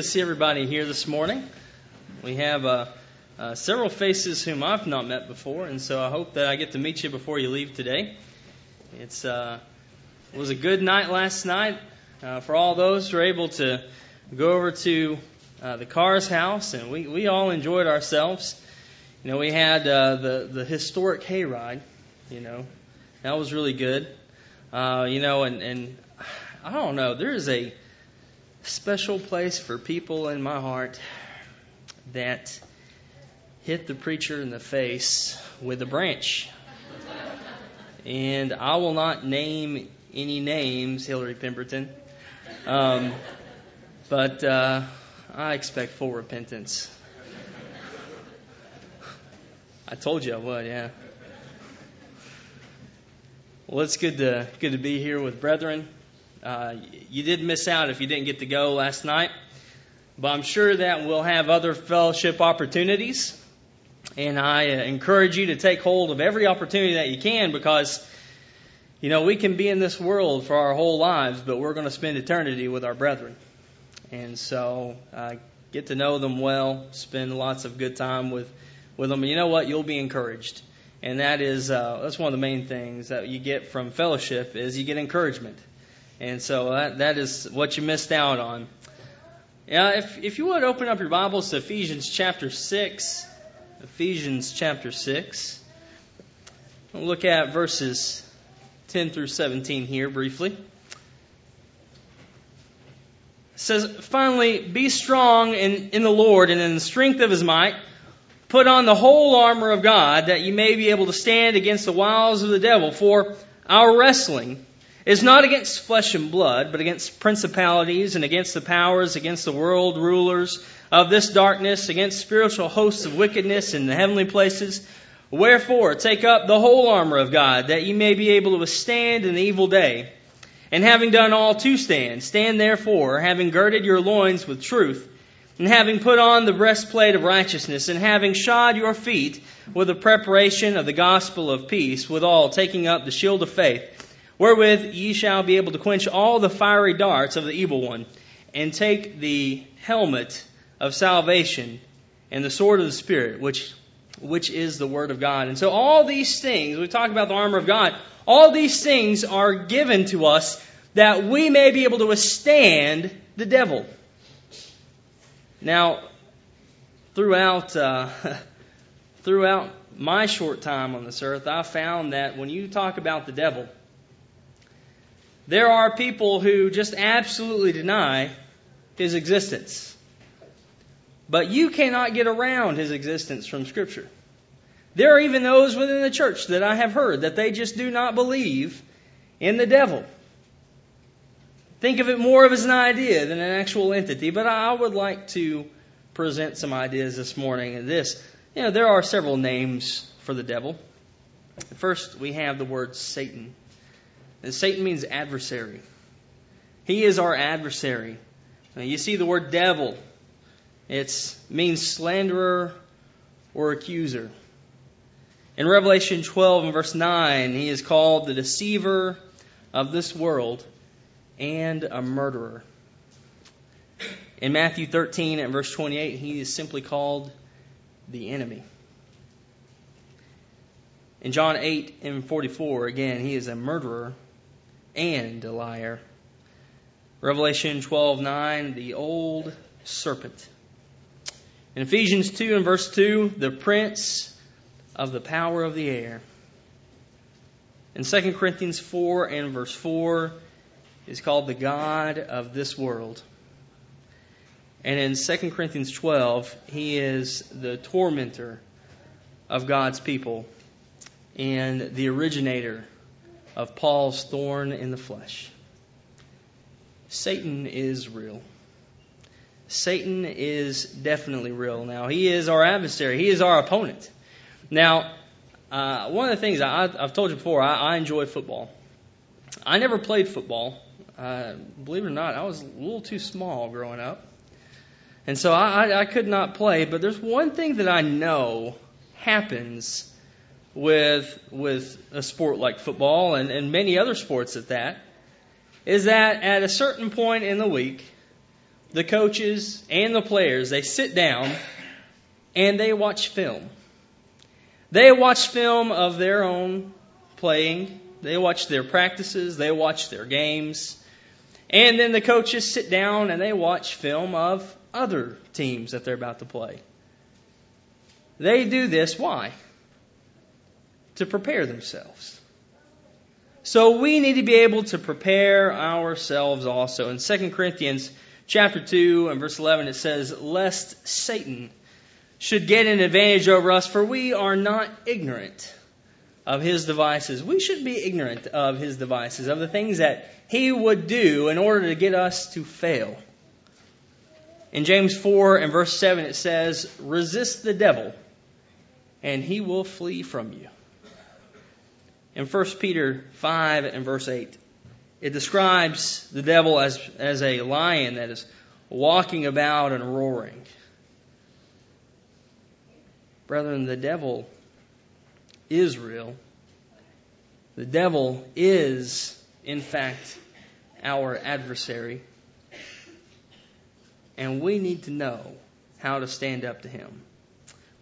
to see everybody here this morning. We have uh, uh, several faces whom I've not met before, and so I hope that I get to meet you before you leave today. It's uh, was a good night last night uh, for all those who were able to go over to uh, the Cars house, and we, we all enjoyed ourselves. You know, we had uh, the the historic hayride. You know, that was really good. you know, and and I don't know, there is a special place for people in my heart that hit the preacher in the face with a branch. and I will not name any names, Hillary Pemberton. Um, but uh, I expect full repentance. I told you I would, yeah. Well, it's good to good to be here with brethren. Uh, you did miss out if you didn't get to go last night, but I'm sure that we'll have other fellowship opportunities. And I uh, encourage you to take hold of every opportunity that you can because, you know, we can be in this world for our whole lives, but we're going to spend eternity with our brethren. And so, uh, get to know them well, spend lots of good time with, with them. And you know what? You'll be encouraged. And that is, uh, that's one of the main things that you get from fellowship is you get encouragement. And so that, that is what you missed out on. Yeah, if, if you would open up your Bibles to Ephesians chapter 6. Ephesians chapter 6. We'll look at verses 10 through 17 here briefly. It says, Finally, be strong in, in the Lord and in the strength of his might. Put on the whole armor of God that you may be able to stand against the wiles of the devil. For our wrestling is not against flesh and blood, but against principalities and against the powers, against the world rulers of this darkness, against spiritual hosts of wickedness in the heavenly places. Wherefore, take up the whole armor of God, that ye may be able to withstand in the evil day. And having done all to stand, stand therefore, having girded your loins with truth, and having put on the breastplate of righteousness, and having shod your feet with the preparation of the gospel of peace, withal taking up the shield of faith, wherewith ye shall be able to quench all the fiery darts of the evil one, and take the helmet of salvation and the sword of the Spirit, which which is the Word of God. And so all these things, we talk about the armor of God, all these things are given to us that we may be able to withstand the devil. Now, throughout uh, throughout my short time on this earth, I found that when you talk about the devil, there are people who just absolutely deny his existence. But you cannot get around his existence from Scripture. There are even those within the church that I have heard that they just do not believe in the devil. Think of it more of as an idea than an actual entity, but I would like to present some ideas this morning. And this, you know, there are several names for the devil. First, we have the word Satan. And Satan means adversary. He is our adversary. Now, you see the word devil. It means slanderer or accuser. In Revelation 12 and verse 9, he is called the deceiver of this world and a murderer. In Matthew 13 and verse 28, he is simply called the enemy. In John 8 and 44, again, he is a murderer and a liar. Revelation 12:9, the old serpent. In Ephesians 2 and verse 2, the prince of the power of the air. In 2 Corinthians 4 and verse 4, is called the God of this world. And in 2 Corinthians 12, he is the tormentor of God's people and the originator of Paul's thorn in the flesh. Satan is real. Satan is definitely real. Now, he is our adversary, he is our opponent. Now, uh, one of the things I, have told you before, I, I, enjoy football. I never played football. Uh, believe it or not, I was a little too small growing up. And so I, I could not play, but there's one thing that I know happens with with a sport like football and, and many other sports at that is that at a certain point in the week the coaches and the players, they sit down and they watch film. They watch film of their own playing. They watch their practices. They watch their games. And then the coaches sit down and they watch film of other teams that they're about to play. They do this, why? To prepare themselves. So we need to be able to prepare ourselves also. In 2 Corinthians chapter 2 and verse 11 it says, Lest Satan should get an advantage over us, for we are not ignorant of his devices. We should be ignorant of his devices, of the things that he would do in order to get us to fail. In James 4 and verse 7, it says, Resist the devil, and he will flee from you. In 1 Peter 5 and verse 8, it describes the devil as, as a lion that is walking about and roaring. Brethren, the devil is real. The devil is, in fact, our adversary. And we need to know how to stand up to him.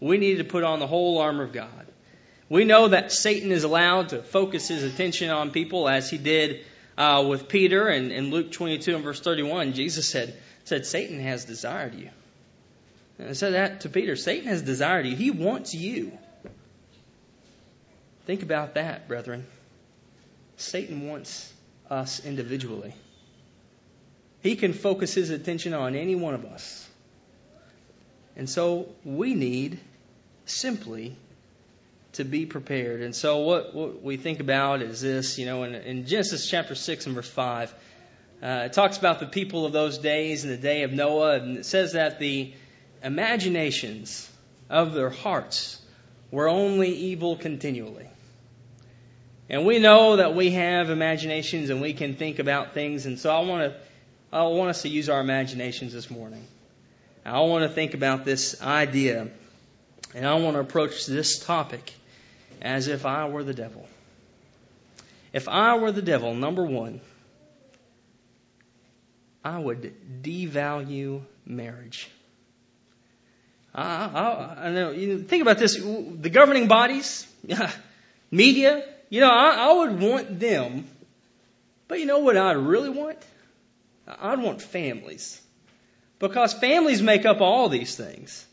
We need to put on the whole armor of God. We know that Satan is allowed to focus his attention on people as he did uh, with Peter and, in Luke 22 and verse 31. Jesus said, said Satan has desired you. And I said that to Peter. Satan has desired you. He wants you. Think about that, brethren. Satan wants us individually. He can focus his attention on any one of us. And so we need simply to be prepared. And so what, what we think about is this, you know, in, in Genesis chapter 6 and verse 5, uh, it talks about the people of those days and the day of Noah, and it says that the imaginations of their hearts were only evil continually. And we know that we have imaginations and we can think about things, and so I want to I want us to use our imaginations this morning. I want to think about this idea, and I want to approach this topic as if I were the devil. If I were the devil, number one, I would devalue marriage. I, I, I know. You think about this: the governing bodies, media. You know, I, I would want them, but you know what I'd really want? I'd want families, because families make up all these things.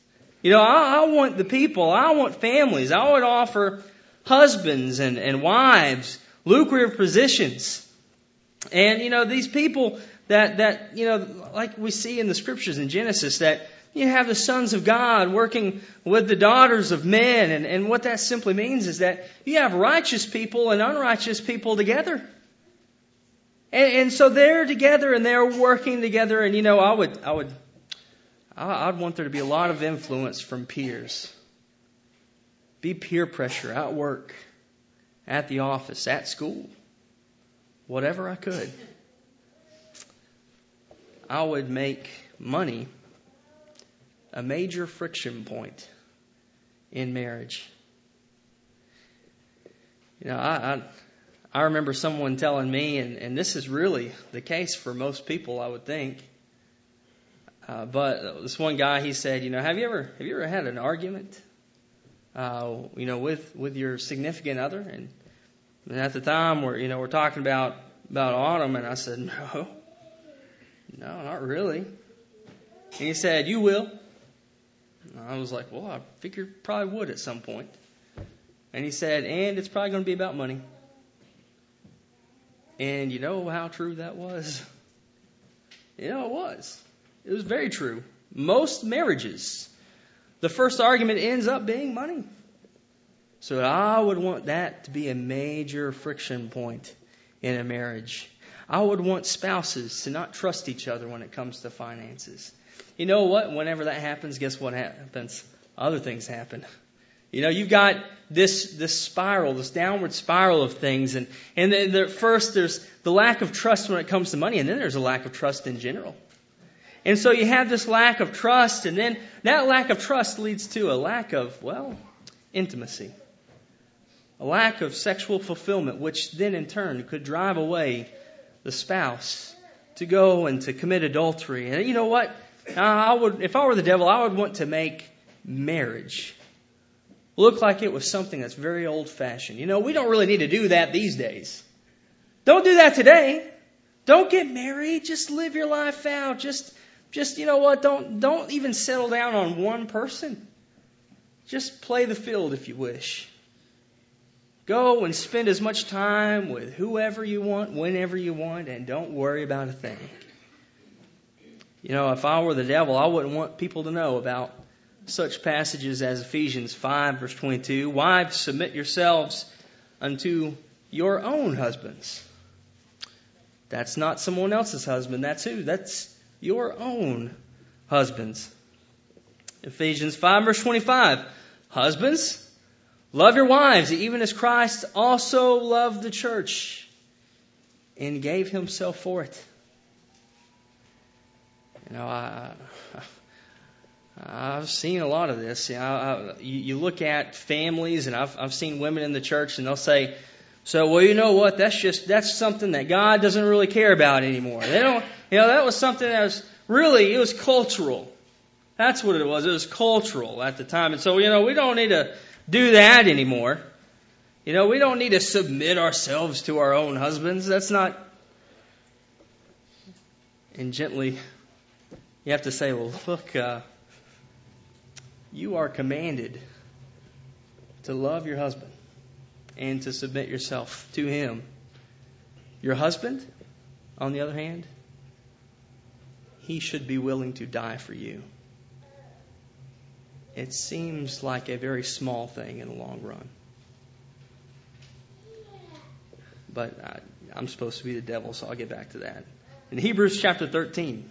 You know, I, I want the people. I want families. I would offer husbands and, and wives lucrative positions. And, you know, these people that, that, you know, like we see in the scriptures in Genesis, that you have the sons of God working with the daughters of men. And, and what that simply means is that you have righteous people and unrighteous people together. And, and so they're together and they're working together. And, you know, I would, I would, I'd want there to be a lot of influence from peers. Be peer pressure at work, at the office, at school, whatever I could. I would make money a major friction point in marriage. You know, I, I, I remember someone telling me, and, and this is really the case for most people, I would think. Uh, but this one guy, he said, you know, have you ever have you ever had an argument, uh, you know, with with your significant other? And, and at the time, we're you know we're talking about about autumn, and I said, no, no, not really. And he said, you will. I was like, well, I figured probably would at some point. And he said, and it's probably going to be about money. And you know how true that was? You know, it was. It was very true. Most marriages, the first argument ends up being money. So I would want that to be a major friction point in a marriage. I would want spouses to not trust each other when it comes to finances. You know what? Whenever that happens, guess what happens? Other things happen. You know, you've got this this spiral, this downward spiral of things, and and the, the, first there's the lack of trust when it comes to money, and then there's a lack of trust in general. And so you have this lack of trust, and then that lack of trust leads to a lack of well, intimacy, a lack of sexual fulfillment, which then in turn could drive away the spouse to go and to commit adultery. And you know what? I would, if I were the devil, I would want to make marriage look like it was something that's very old fashioned. You know, we don't really need to do that these days. Don't do that today. Don't get married. Just live your life out. Just, just, you know what? Don't, don't even settle down on one person. Just play the field if you wish. Go and spend as much time with whoever you want, whenever you want, and don't worry about a thing. You know, if I were the devil, I wouldn't want people to know about such passages as Ephesians 5, verse 22. Wives, submit yourselves unto your own husbands. That's not someone else's husband. That's who? That's your own husbands. Ephesians 5, verse 25. Husbands, love your wives, even as Christ also loved the church and gave himself for it. You know, I, I've seen a lot of this. You, know, I, you, look at families, and I've, I've seen women in the church, and they'll say, "So, well, you know what? That's just that's something that God doesn't really care about anymore." They don't. You know, that was something that was really it was cultural. That's what it was. It was cultural at the time, and so you know we don't need to do that anymore. You know, we don't need to submit ourselves to our own husbands. That's not. And gently, you have to say, well, look. Uh, you are commanded to love your husband and to submit yourself to him. Your husband, on the other hand, he should be willing to die for you. It seems like a very small thing in the long run. But I, am supposed to be the devil, so I'll get back to that. In Hebrews chapter 13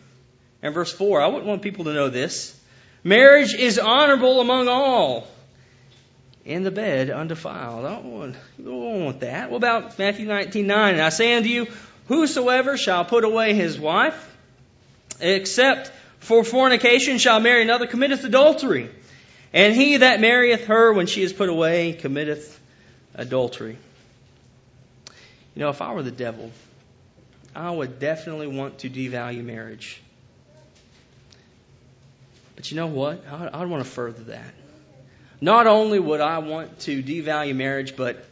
and verse 4, I wouldn't want people to know this. Marriage is honorable among all. In the bed, undefiled. I don't want, I don't want that. What about Matthew 19 9? And I say unto you, Whosoever shall put away his wife, except for fornication, shall marry another, committeth adultery. And he that marrieth her when she is put away committeth adultery. You know, if I were the devil, I would definitely want to devalue marriage. But you know what? I, I want to further that. Not only would I want to devalue marriage, but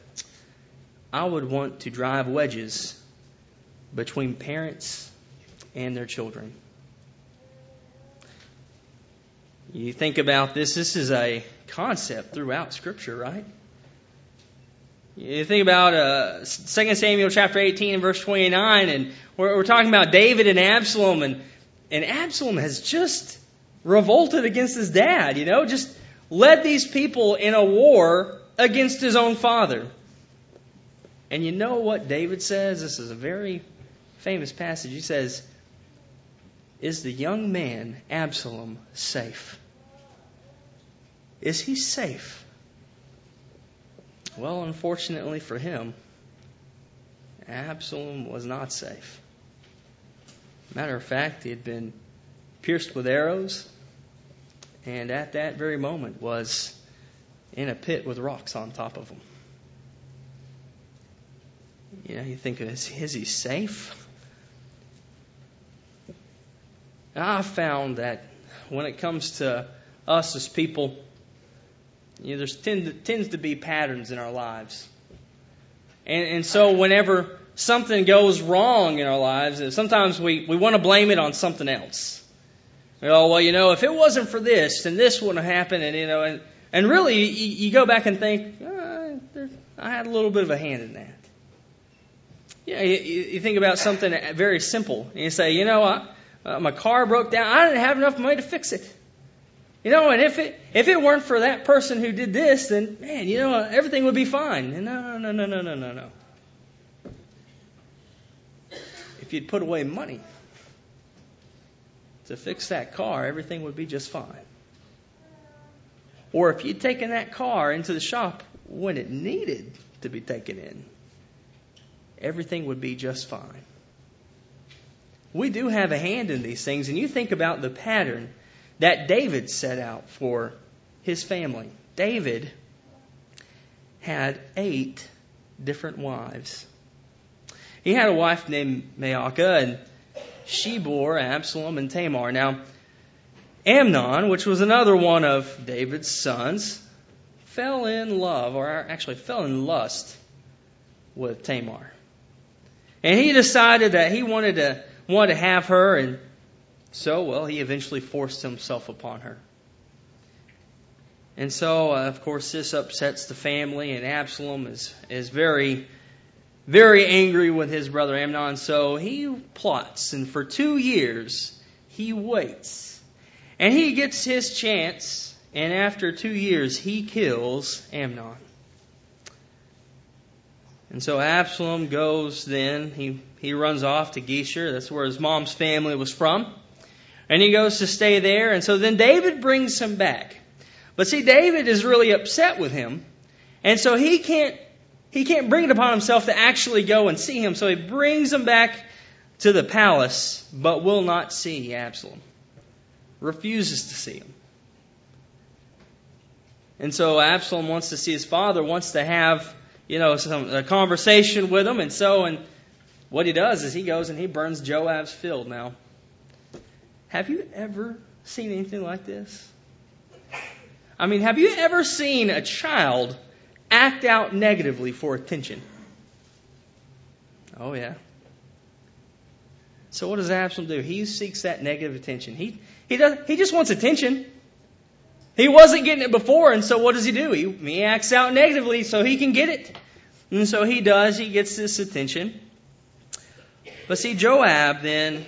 I would want to drive wedges between parents and their children. You think about this, this is a concept throughout Scripture, right? You think about uh, 2 Samuel chapter 18 and verse 29, and we're, we're talking about David and Absalom, and, and Absalom has just revolted against his dad, you know, just led these people in a war against his own father. And you know what David says? This is a very famous passage. He says, Is the young man Absalom safe? Is he safe? Well, unfortunately for him, Absalom was not safe. Matter of fact, he had been pierced with arrows, and at that very moment was in a pit with rocks on top of him. You know, you think, is, is he safe? I found that when it comes to us as people, you know, there's tend, tends to be patterns in our lives. And, and so whenever something goes wrong in our lives, sometimes we, we want to blame it on something else. Oh, well, you know, if it wasn't for this, then this wouldn't have happened. And, you know, and, and really, you, you go back and think, oh, I had a little bit of a hand in that. Yeah, you, you think about something very simple. And you say, you know, I, uh, my car broke down. I didn't have enough money to fix it. You know, and if it if it weren't for that person who did this, then man, you know, everything would be fine. No, no, no, no, no, no, no. If you'd put away money, to fix that car, everything would be just fine. Or if you'd taken that car into the shop when it needed to be taken in, everything would be just fine. We do have a hand in these things, and you think about the pattern that David set out for his family. David had eight different wives. He had a wife named Maacah, and she bore Absalom and Tamar. Now, Amnon, which was another one of David's sons, fell in love, or actually fell in lust with Tamar. And he decided that he wanted to wanted to have her, and so well he eventually forced himself upon her. And so, uh, of course, this upsets the family, and Absalom is is very very angry with his brother Amnon. So he plots, and for two years he waits, and he gets his chance. And after two years, he kills Amnon. And so Absalom goes then, he, he runs off to Geshur. That's where his mom's family was from. And he goes to stay there. And so then David brings him back. But see, David is really upset with him. And so he can't, he can't bring it upon himself to actually go and see him. So he brings him back to the palace, but will not see Absalom. Refuses to see him. And so Absalom wants to see his father, wants to have you know, some a conversation with him, and so and what he does is he goes and he burns Joab's field. Now, have you ever seen anything like this? I mean, have you ever seen a child act out negatively for attention? Oh yeah. So what does Absalom do? He seeks that negative attention. He he does he just wants attention. He wasn't getting it before, and so what does he do? He, he acts out negatively so he can get it. And so he does, he gets this attention. But see, Joab then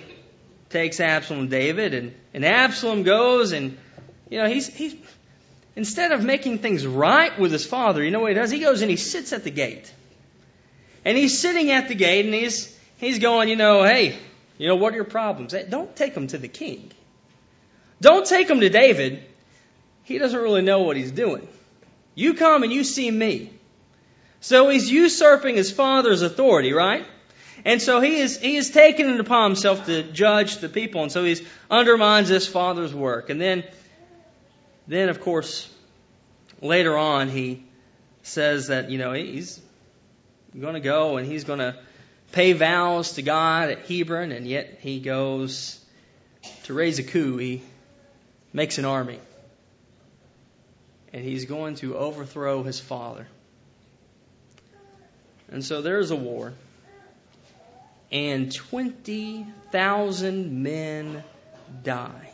takes Absalom David, and, and Absalom goes and, you know, he's, he's, instead of making things right with his father, you know what he does? He goes and he sits at the gate. And he's sitting at the gate and he's, he's going, you know, hey, you know, what are your problems? Don't take them to the king. Don't take them to David he doesn't really know what he's doing. You come and you see me. So he's usurping his father's authority, right? And so he is, he is taking it upon himself to judge the people. And so he undermines his father's work. And then, then of course, later on, he says that, you know, he's going to go and he's going to pay vows to God at Hebron. And yet he goes to raise a coup. He makes an army and he's going to overthrow his father. And so there's a war, and 20,000 men die.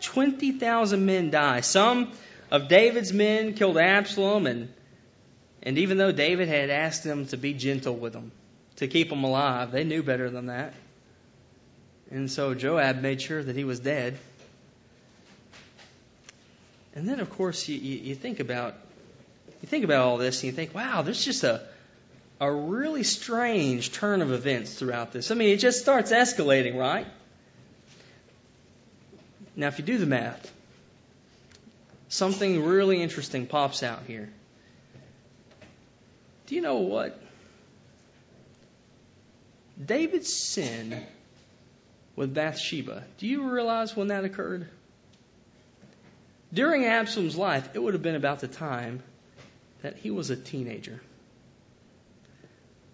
20,000 men die. Some of David's men killed Absalom, and, and even though David had asked them to be gentle with him, to keep him alive, they knew better than that. And so Joab made sure that he was dead. And then, of course, you, you, you think about you think about all this and you think, wow, there's just a a really strange turn of events throughout this. I mean, it just starts escalating, right? Now, if you do the math, something really interesting pops out here. Do you know what? David's sin with Bathsheba, do you realize when that occurred? During Absalom's life, it would have been about the time that he was a teenager.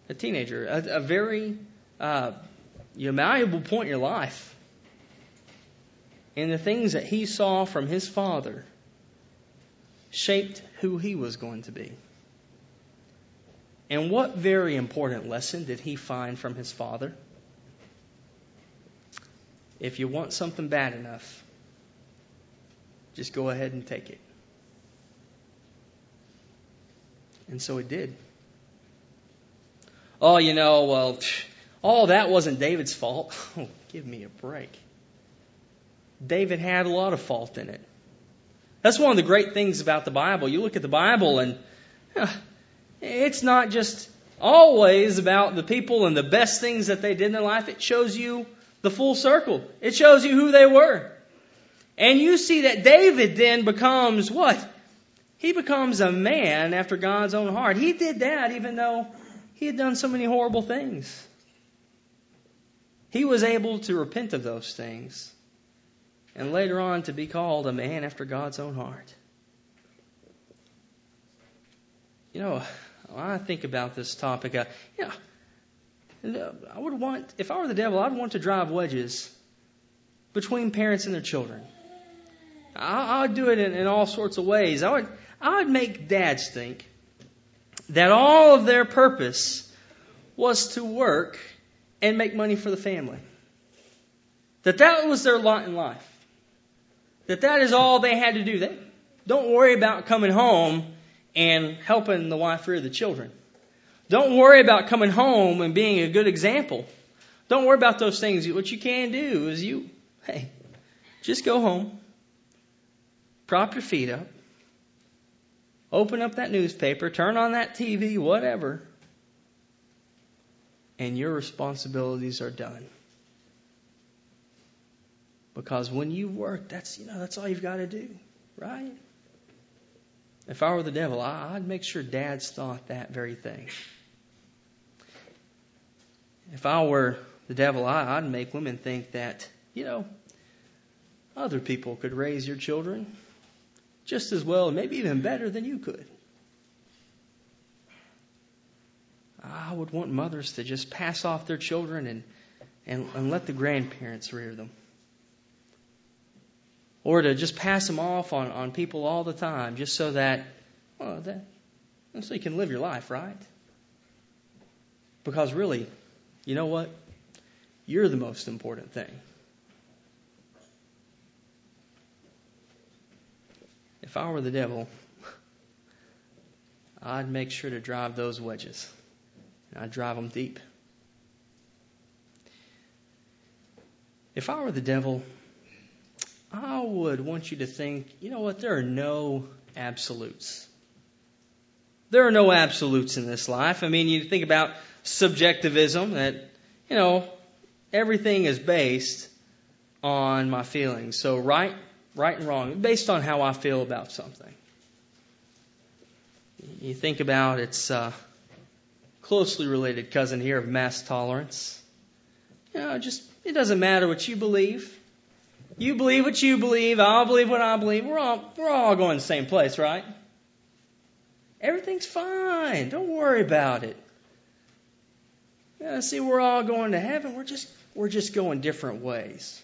A teenager, a, a very uh, malleable point in your life. And the things that he saw from his father shaped who he was going to be. And what very important lesson did he find from his father? If you want something bad enough, just go ahead and take it. And so it did. Oh, you know, well, all that wasn't David's fault. Oh, give me a break. David had a lot of fault in it. That's one of the great things about the Bible. You look at the Bible and it's not just always about the people and the best things that they did in their life. It shows you the full circle. It shows you who they were. And you see that David then becomes what? He becomes a man after God's own heart. He did that even though he had done so many horrible things. He was able to repent of those things and later on to be called a man after God's own heart. You know, when I think about this topic, uh, you know, I would want, if I were the devil, I'd want to drive wedges between parents and their children. I, I would do it in, in all sorts of ways. I would, I would make dads think that all of their purpose was to work and make money for the family. That that was their lot in life. That that is all they had to do. They don't worry about coming home and helping the wife rear the children. Don't worry about coming home and being a good example. Don't worry about those things. What you can do is you, hey, just go home, prop your feet up, open up that newspaper, turn on that TV, whatever, and your responsibilities are done. Because when you work, that's you know that's all you've got to do, right? If I were the devil, I'd make sure dads thought that very thing. If I were the devil, I'd make women think that, you know, other people could raise your children just as well maybe even better than you could. I would want mothers to just pass off their children and, and, and let the grandparents rear them. Or to just pass them off on, on people all the time just so that, well, that, so you can live your life, right? Because really, you know what? You're the most important thing. If I were the devil, I'd make sure to drive those wedges. I'd drive them deep. If I were the devil, I would want you to think, you know what, there are no absolutes. There are no absolutes in this life. I mean, you think about subjectivism that, you know, everything is based on my feelings. So right, right and wrong, based on how I feel about something. You think about its uh, closely related cousin here of mass tolerance. You know, just it doesn't matter what you believe. You believe what you believe. I'll believe what I believe. We're all we're all going to the same place, right? Everything's fine. Don't worry about it. Yeah, see, we're all going to heaven. We're just we're just going different ways.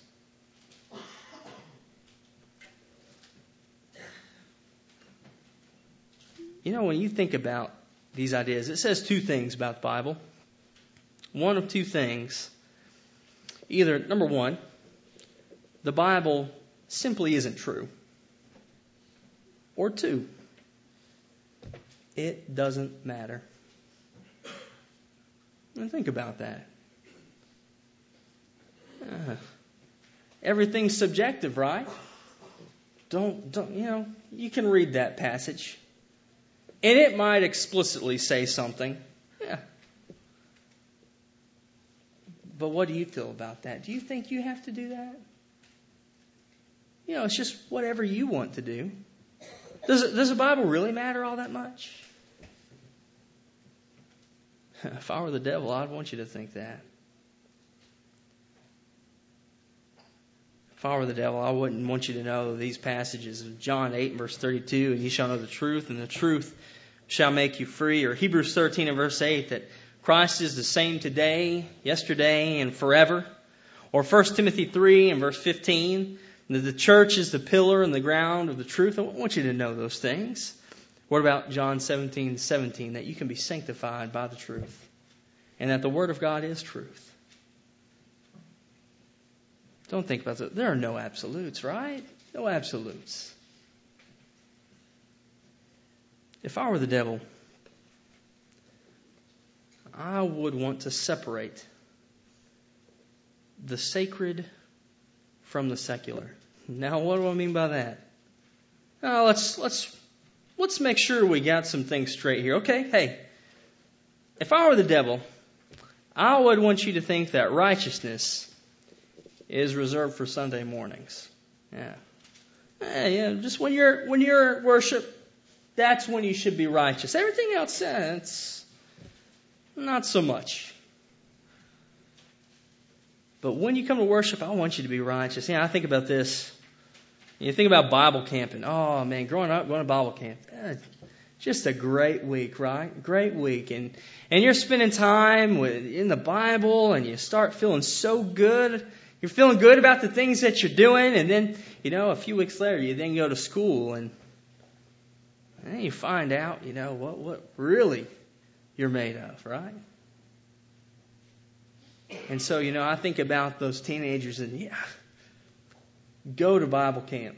You know, when you think about these ideas, it says two things about the Bible. One of two things. Either, number one, the Bible simply isn't true. Or two, it doesn't matter. And think about that. Uh, everything's subjective, right? Don't, don't, you know, you can read that passage. And it might explicitly say something. Yeah. But what do you feel about that? Do you think you have to do that? You know, it's just whatever you want to do. Does, does the Bible really matter all that much? If I were the devil, I'd want you to think that. If I were the devil, I wouldn't want you to know these passages of John 8 and verse 32, and you shall know the truth, and the truth shall make you free, or Hebrews 13 and verse 8, that Christ is the same today, yesterday, and forever. Or 1 Timothy 3 and verse 15, that the church is the pillar and the ground of the truth. I want you to know those things. What about John 17, 17? That you can be sanctified by the truth. And that the Word of God is truth. Don't think about that. There are no absolutes, right? No absolutes. If I were the devil, I would want to separate the sacred from the secular. Now, what do I mean by that? Now, let's let's let's make sure we got some things straight here. Okay, hey, if I were the devil, I would want you to think that righteousness is reserved for Sunday mornings. Yeah. yeah, just when you're when you're worship, that's when you should be righteous. Everything else, eh, it's not so much. But when you come to worship, I want you to be righteous. Yeah, I think about this. You think about Bible camping. Oh man, growing up, going to Bible camp. Eh, just a great week, right? Great week. And, and you're spending time with, in the Bible and you start feeling so good. You're feeling good about the things that you're doing. And then, you know, a few weeks later, you then go to school and, and then you find out, you know, what, what really you're made of, right? And so, you know, I think about those teenagers and, yeah, go to Bible camp.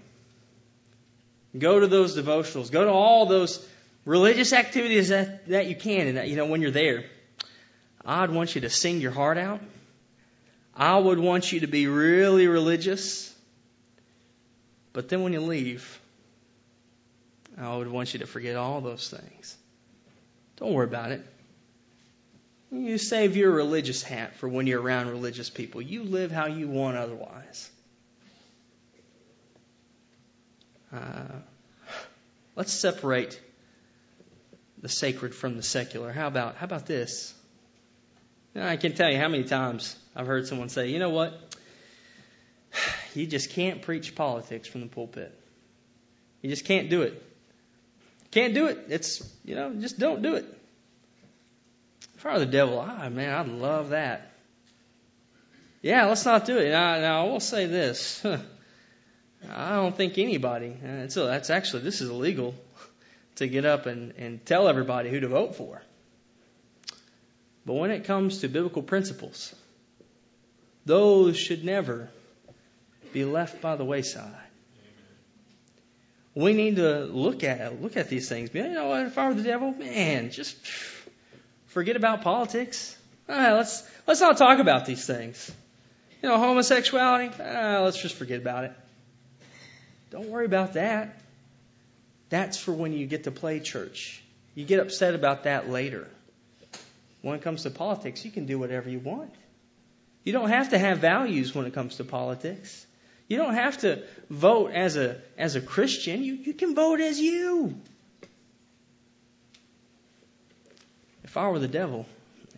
Go to those devotionals. Go to all those religious activities that, that you can. And, you know, when you're there, I'd want you to sing your heart out. I would want you to be really religious. But then when you leave, I would want you to forget all those things. Don't worry about it. You save your religious hat for when you're around religious people. You live how you want otherwise. Uh, let's separate the sacred from the secular. How about how about this? I can tell you how many times I've heard someone say, "You know what? You just can't preach politics from the pulpit. You just can't do it. Can't do it. It's you know, just don't do it." Fire the devil, ah man, I'd love that. Yeah, let's not do it. Now, now I will say this. I don't think anybody. Uh, so that's actually this is illegal to get up and, and tell everybody who to vote for. But when it comes to biblical principles, those should never be left by the wayside. We need to look at look at these things. You know what? If I were the devil, man, just forget about politics. Right, let's let's not talk about these things. You know, homosexuality. Ah, let's just forget about it. Don't worry about that. That's for when you get to play church. You get upset about that later. When it comes to politics, you can do whatever you want. You don't have to have values when it comes to politics. You don't have to vote as a as a Christian. You, you can vote as you. If I were the devil,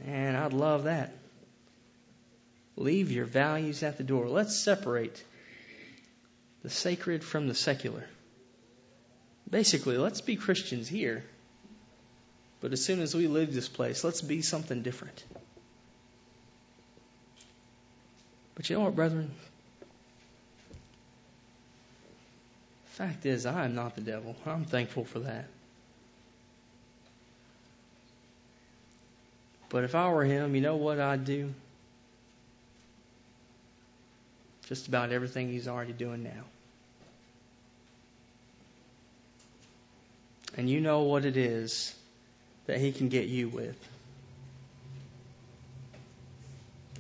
and I'd love that. Leave your values at the door. Let's separate the sacred from the secular. Basically, let's be Christians here. But as soon as we leave this place, let's be something different. But you know what, brethren? Fact is, I am not the devil. I'm thankful for that. But if I were him, you know what I'd do? Just about everything he's already doing now. And you know what it is that He can get you with.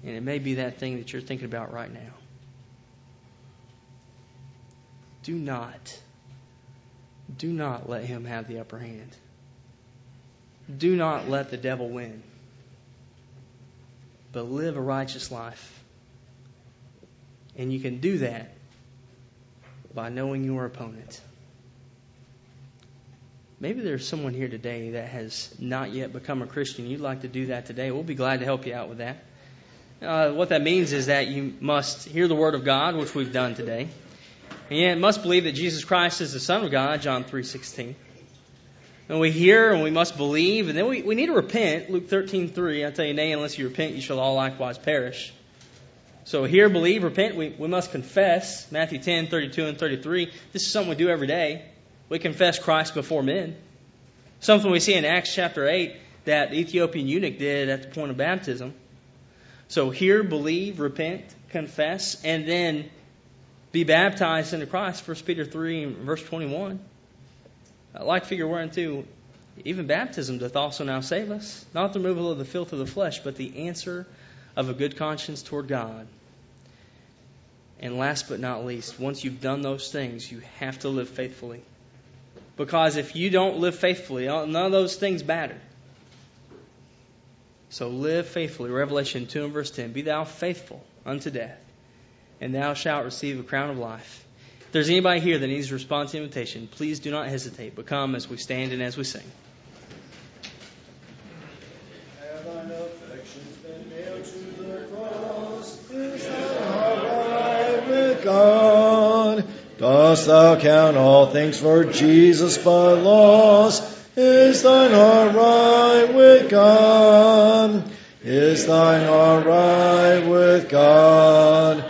And it may be that thing that you're thinking about right now. Do not, do not let Him have the upper hand. Do not let the devil win. But live a righteous life. And you can do that by knowing your opponent. Maybe there's someone here today that has not yet become a Christian. You'd like to do that today. We'll be glad to help you out with that. Uh, what that means is that you must hear the Word of God, which we've done today. And you must believe that Jesus Christ is the Son of God, John 3.16. And we hear and we must believe, and then we, we need to repent. Luke 13.3, I tell you, nay, unless you repent, you shall all likewise perish. So hear, believe, repent. We, we must confess. Matthew 10, 32 and 33. This is something we do every day. We confess Christ before men. Something we see in Acts chapter 8 that the Ethiopian eunuch did at the point of baptism. So hear, believe, repent, confess, and then be baptized into Christ. 1 Peter 3 verse 21. Like figure 1 and 2, even baptism doth also now save us, not the removal of the filth of the flesh, but the answer of a good conscience toward God. And last but not least, once you've done those things, you have to live faithfully. Because if you don't live faithfully, uh, none of those things matter. So live faithfully. Revelation 2 and verse 10. Be thou faithful unto death, and thou shalt receive a crown of life. If there's anybody here that needs to respond to the invitation, please do not hesitate, but come as we stand and as we sing. God. Dost thou count all things for Jesus but loss? Is thine heart right with God? Is thine heart right with God?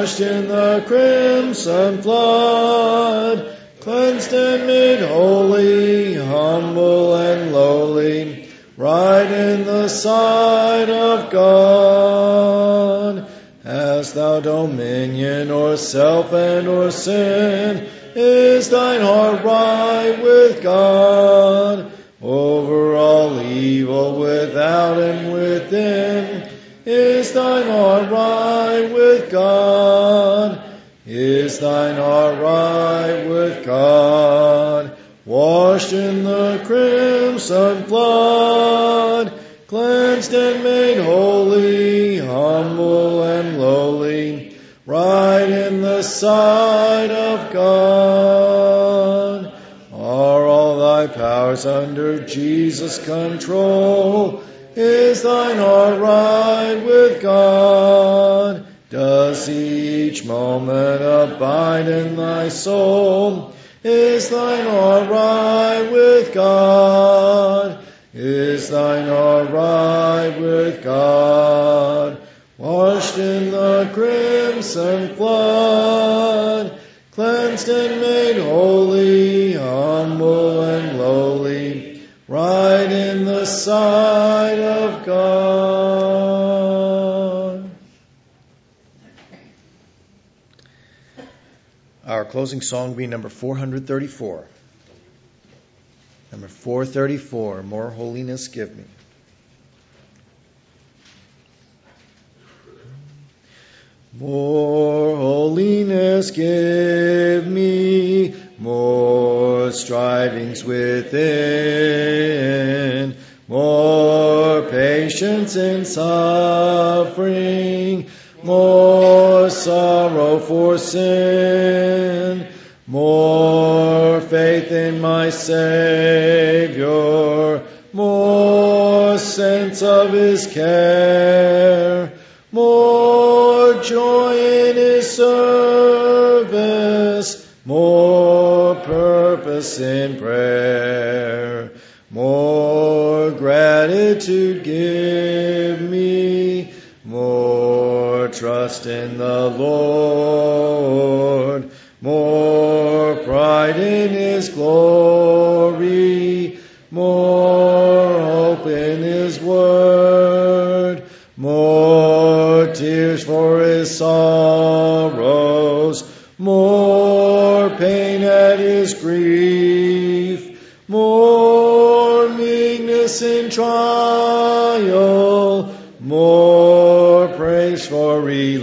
Washed in the crimson flood, cleansed and made holy, humble and lowly, right in the sight of God. Hast thou dominion o'er self and o'er sin? Is thine heart right with God? Over all evil without and within, is thine heart right with God? Is thine heart right with God? Washed in the crimson flood, cleansed and made holy, humble and lowly, right in the sight of God. Are all thy powers under Jesus' control? Is thine heart right with God? Does each moment abide in thy soul? Is thine heart right with God? Is thine heart right with God? Washed in the crimson flood, cleansed and made holy, humble and lowly, right in the sight closing song be number 434. Number 434, More Holiness Give Me. More holiness give me, more strivings within, more patience in suffering, more sorrow for sin, more faith in my Savior, more sense of His care, more joy in His service, more purpose in prayer, more gratitude give me, more trust in the Lord, more pride in His glory, more hope in His word, more tears for His sorrows, more pain at His grief, more meekness in trial, more praise for relief,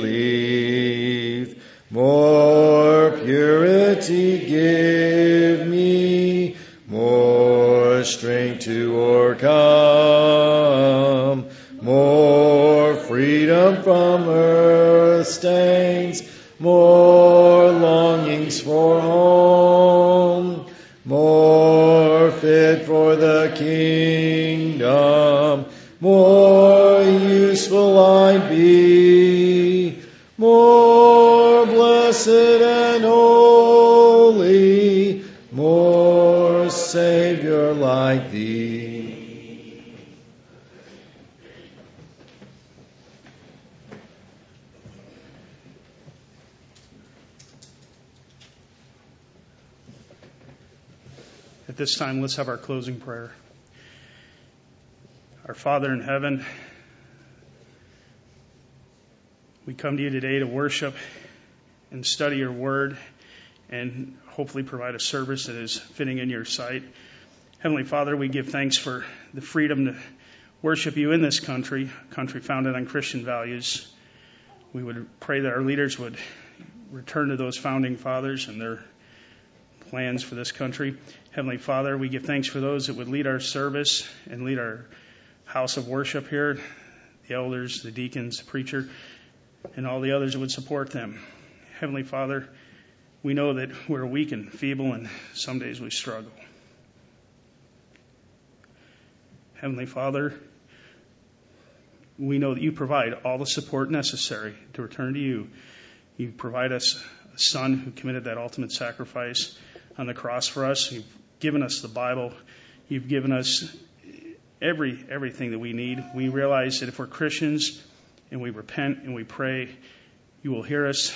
strength to overcome, more freedom from earth stains, more longings for home, more fit for the kingdom, This time, let's have our closing prayer. Our Father in heaven, we come to you today to worship and study your word and hopefully provide a service that is fitting in your sight. Heavenly Father, we give thanks for the freedom to worship you in this country, a country founded on Christian values. We would pray that our leaders would return to those founding fathers and their plans for this country. Heavenly Father, we give thanks for those that would lead our service and lead our house of worship here, the elders, the deacons, the preacher, and all the others that would support them. Heavenly Father, we know that we're weak and feeble, and some days we struggle. Heavenly Father, we know that you provide all the support necessary to return to you. You provide us a Son who committed that ultimate sacrifice on the cross for us. You've given us the Bible You've given us every everything that we need. We realize that if we're Christians and we repent and we pray, you will hear us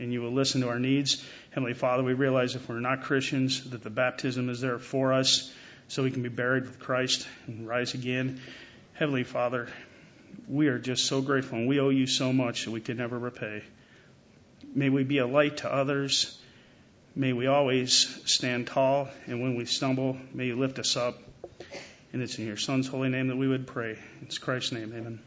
and you will listen to our needs. Heavenly Father, we realize if we're not Christians that the baptism is there for us so we can be buried with Christ and rise again. Heavenly Father, we are just so grateful and we owe you so much that we could never repay. May we be a light to others. May we always stand tall, and when we stumble, may you lift us up. And it's in your Son's holy name that we would pray. It's Christ's name, amen.